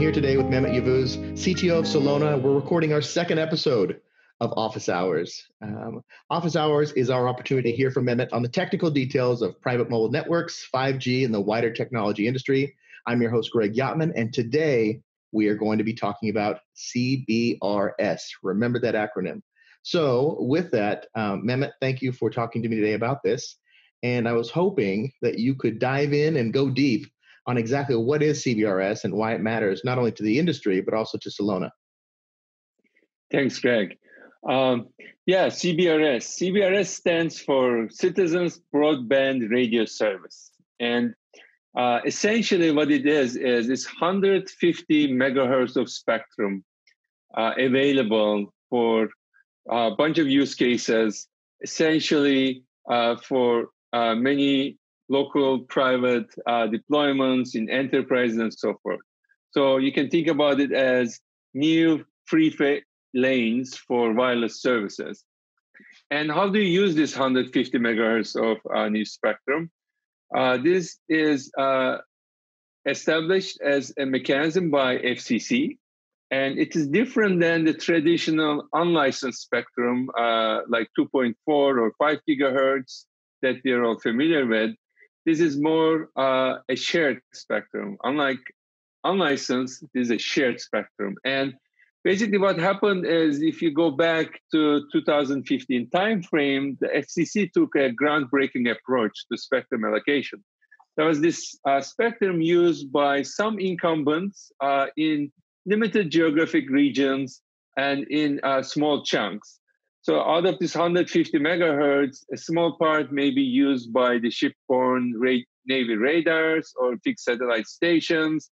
here today with Mehmet Yavuz, CTO of Celona. We're recording our second episode of Office Hours. Um, Office Hours is our opportunity to hear from Mehmet on the technical details of private mobile networks, 5G, and the wider technology industry. I'm your host, Greg Yotman, and today we are going to be talking about CBRS. Remember that acronym. So, with that, um, Mehmet, thank you for talking to me today about this. And I was hoping that you could dive in and go deep on exactly what is CBRS and why it matters not only to the industry but also to Celona. Thanks, Greg. Um, yeah, CBRS. CBRS stands for Citizens Broadband Radio Service, and uh, essentially what it is is it's 150 megahertz of spectrum uh, available for a bunch of use cases, essentially uh, for uh, many local private uh, deployments in enterprises and so forth. So you can think about it as new free lanes for wireless services. And how do you use this 150 megahertz of uh, new spectrum? Uh, this is uh, established as a mechanism by FCC, and it is different than the traditional unlicensed spectrum uh, like 2.4 or 5 gigahertz that we're all familiar with. This is more uh, a shared spectrum. Unlike unlicensed, this is a shared spectrum. And basically what happened is if you go back to 2015 timeframe, the FCC took a groundbreaking approach to spectrum allocation. There was this uh, spectrum used by some incumbents uh, in limited geographic regions and in uh, small chunks. So out of this 150 megahertz, a small part may be used by the shipborne ra- Navy radars or fixed satellite stations,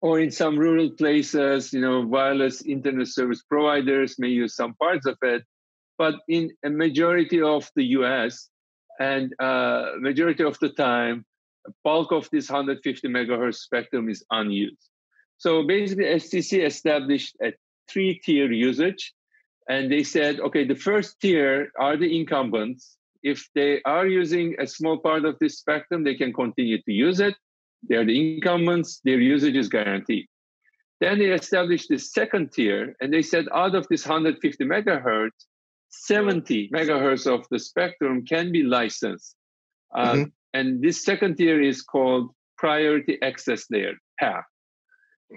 or in some rural places, you know, wireless internet service providers may use some parts of it. But in a majority of the US and uh, majority of the time, bulk of this 150 megahertz spectrum is unused. So basically, FCC established a three-tier usage and they said, okay, the first tier are the incumbents. If they are using a small part of this spectrum, they can continue to use it. They're the incumbents, their usage is guaranteed. Then they established the second tier, and they said out of this 150 megahertz, 70 megahertz of the spectrum can be licensed. Uh, mm-hmm. And this second tier is called priority access layer, PAL.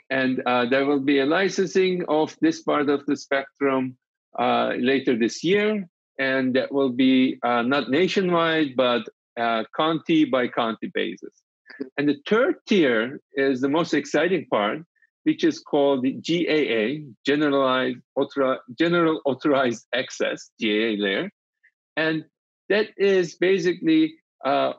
And uh, there will be a licensing of this part of the spectrum uh, later this year, and that will be uh, not nationwide, but uh, county by county basis. And the third tier is the most exciting part, which is called the GAA, Generalized General Authorized Access, GAA layer. And that is basically uh,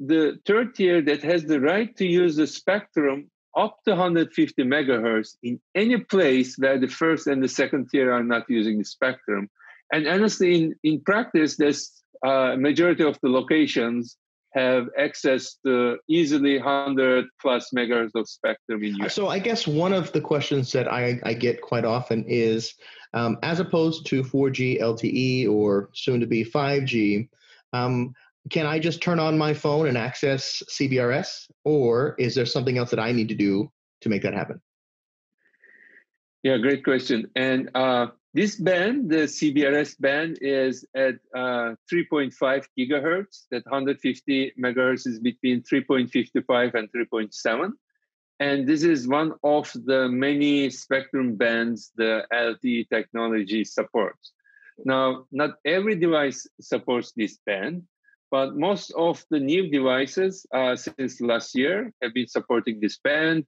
the third tier that has the right to use the spectrum up to 150 megahertz in any place where the first and the second tier are not using the spectrum. And honestly, in, in practice, this uh, majority of the locations have access to easily 100 plus megahertz of spectrum in US. So I guess one of the questions that I, I get quite often is, um, as opposed to 4G LTE or soon to be 5G, um, can I just turn on my phone and access CBRS, or is there something else that I need to do to make that happen? Yeah, great question. And uh, this band, the CBRS band, is at uh, 3.5 gigahertz. That 150 megahertz is between 3.55 and 3.7. And this is one of the many spectrum bands the LTE technology supports. Now, not every device supports this band, but most of the new devices uh, since last year have been supporting this band.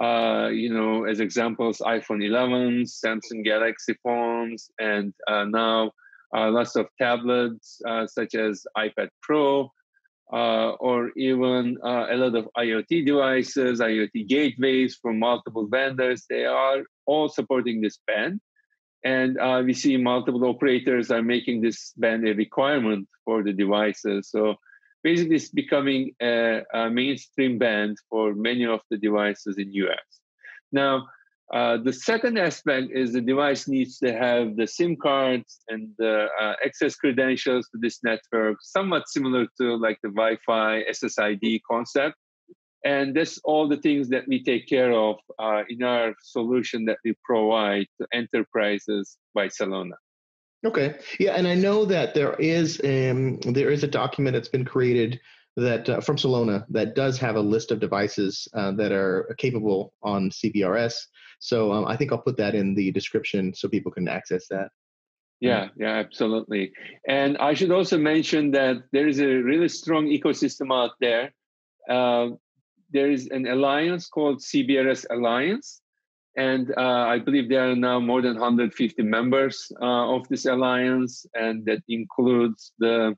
Uh, you know, as examples, iPhone 11s, Samsung Galaxy phones, and uh, now uh, lots of tablets uh, such as iPad Pro, uh, or even a lot of IoT devices, IoT gateways from multiple vendors. They are all supporting this band. And uh, we see multiple operators are making this band a requirement for the devices. So basically, it's becoming a, a mainstream band for many of the devices in US. Now, uh, the second aspect is the device needs to have the SIM cards and the uh, access credentials to this network, somewhat similar to like the Wi-Fi SSID concept. And that's all the things that we take care of uh, in our solution that we provide to enterprises by Celona. Okay, yeah, and I know that there is um, there is a document that's been created that uh, from Celona that does have a list of devices uh, that are capable on CBRS. So um, I think I'll put that in the description so people can access that. Yeah, yeah, absolutely. And I should also mention that there is a really strong ecosystem out there. Uh, there is an alliance called CBRS Alliance, and uh, I believe there are now more than 150 members uh, of this alliance, and that includes the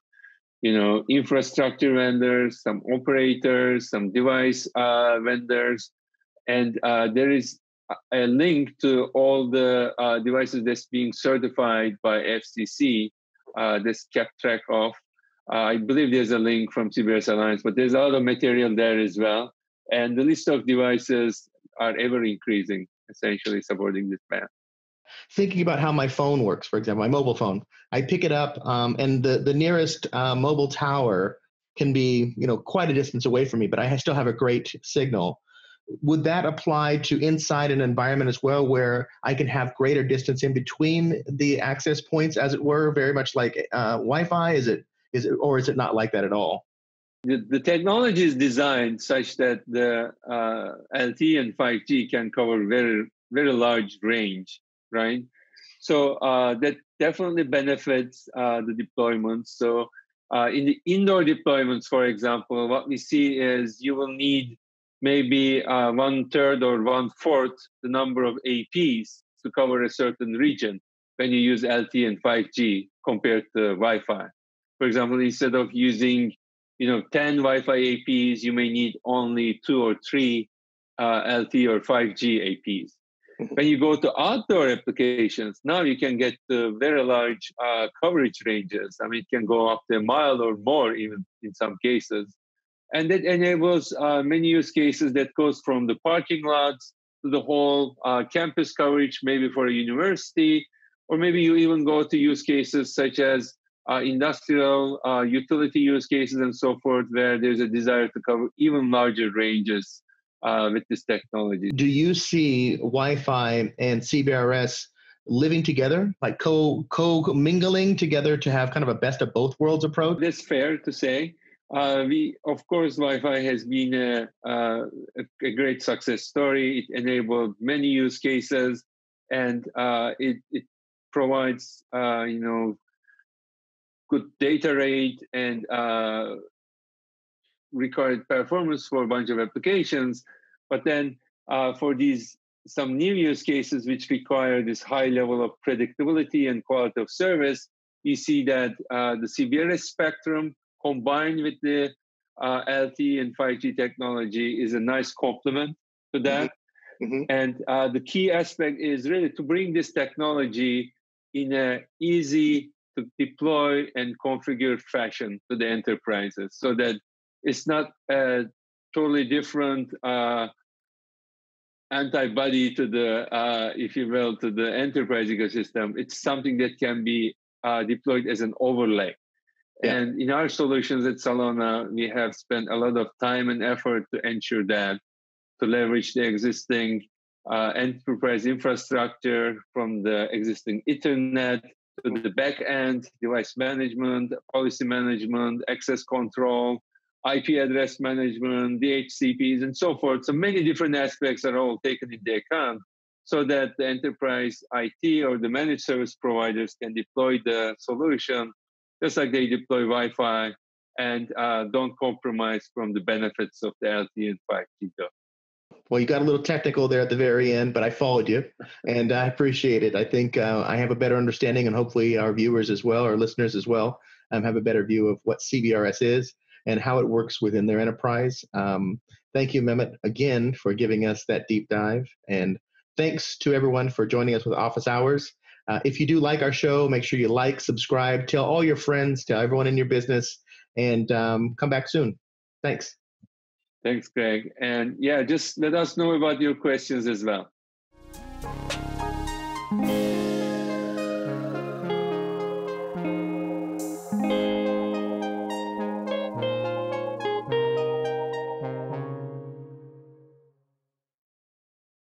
you know infrastructure vendors some operators some device uh, vendors and uh, there is a link to all the uh, devices that's being certified by fcc uh, that's kept track of. I believe there's a link from cbrs alliance but there's a lot of material there as well and the list of devices are ever increasing essentially supporting this plan thinking about how my phone works, for example, my mobile phone, I pick it up, um, and the the nearest uh, mobile tower can be you know quite a distance away from me, but I still have a great signal. Would that apply to inside an environment as well, where I can have greater distance in between the access points, as it were, very much like uh, Wi-Fi? Is it is it or is it not like that at all? The, the technology is designed such that the uh, LTE and 5G can cover very very large range right? So uh, that definitely benefits uh, the deployments. So uh, in the indoor deployments, for example, what we see is you will need maybe uh, one third or one fourth the number of APs to cover a certain region when you use LTE and 5G compared to Wi-Fi. For example, instead of using you know 10 Wi-Fi APs, you may need only two or three uh, LTE or 5G APs when you go to outdoor applications, now you can get very large uh, coverage ranges. I mean, it can go up to a mile or more, even in some cases. And that enables uh, many use cases that goes from the parking lots to the whole uh, campus coverage, maybe for a university, or maybe you even go to use cases such as uh, industrial uh, utility use cases and so forth, where there's a desire to cover even larger ranges uh, with this technology. Do you see Wi-Fi and CBRS living together, like co co mingling together to have kind of a best of both worlds approach? That's fair to say. Uh, we, of course, Wi-Fi has been a, uh, a, great success story. It enabled many use cases, and uh, it, it provides, uh, you know, good data rate and uh, required performance for a bunch of applications. But then uh, for these some new use cases which require this high level of predictability and quality of service, you see that uh, the CBRS spectrum combined with the uh, LTE and 5G technology is a nice complement to mm-hmm. that. Mm-hmm. And uh, the key aspect is really to bring this technology in a easy to deploy and configure fashion to the enterprises so that it's not a totally different uh, antibody to the, uh, if you will, to the enterprise ecosystem. It's something that can be uh, deployed as an overlay. Yeah. And in our solutions at Celona, we have spent a lot of time and effort to ensure that, to leverage the existing uh, enterprise infrastructure from the existing Ethernet to the back end, device management, policy management, access control, IP address management, DHCPs, and so forth. So many different aspects are all taken into account so that the enterprise IT or the managed service providers can deploy the solution just like they deploy Wi-Fi and uh, don't compromise from the benefits of the LTE and 5G. Well, you got a little technical there at the very end, but I followed you, and I appreciate it. I think uh, I have a better understanding, and hopefully our viewers as well, our listeners as well, um, have a better view of what CBRS is and how it works within their enterprise. Um, thank you, Mehmet, again for giving us that deep dive. And thanks to everyone for joining us with Office Hours. Uh, if you do like our show, make sure you like, subscribe, tell all your friends, tell everyone in your business, and um, come back soon. Thanks. Thanks, Greg. And yeah, just let us know about your questions as well.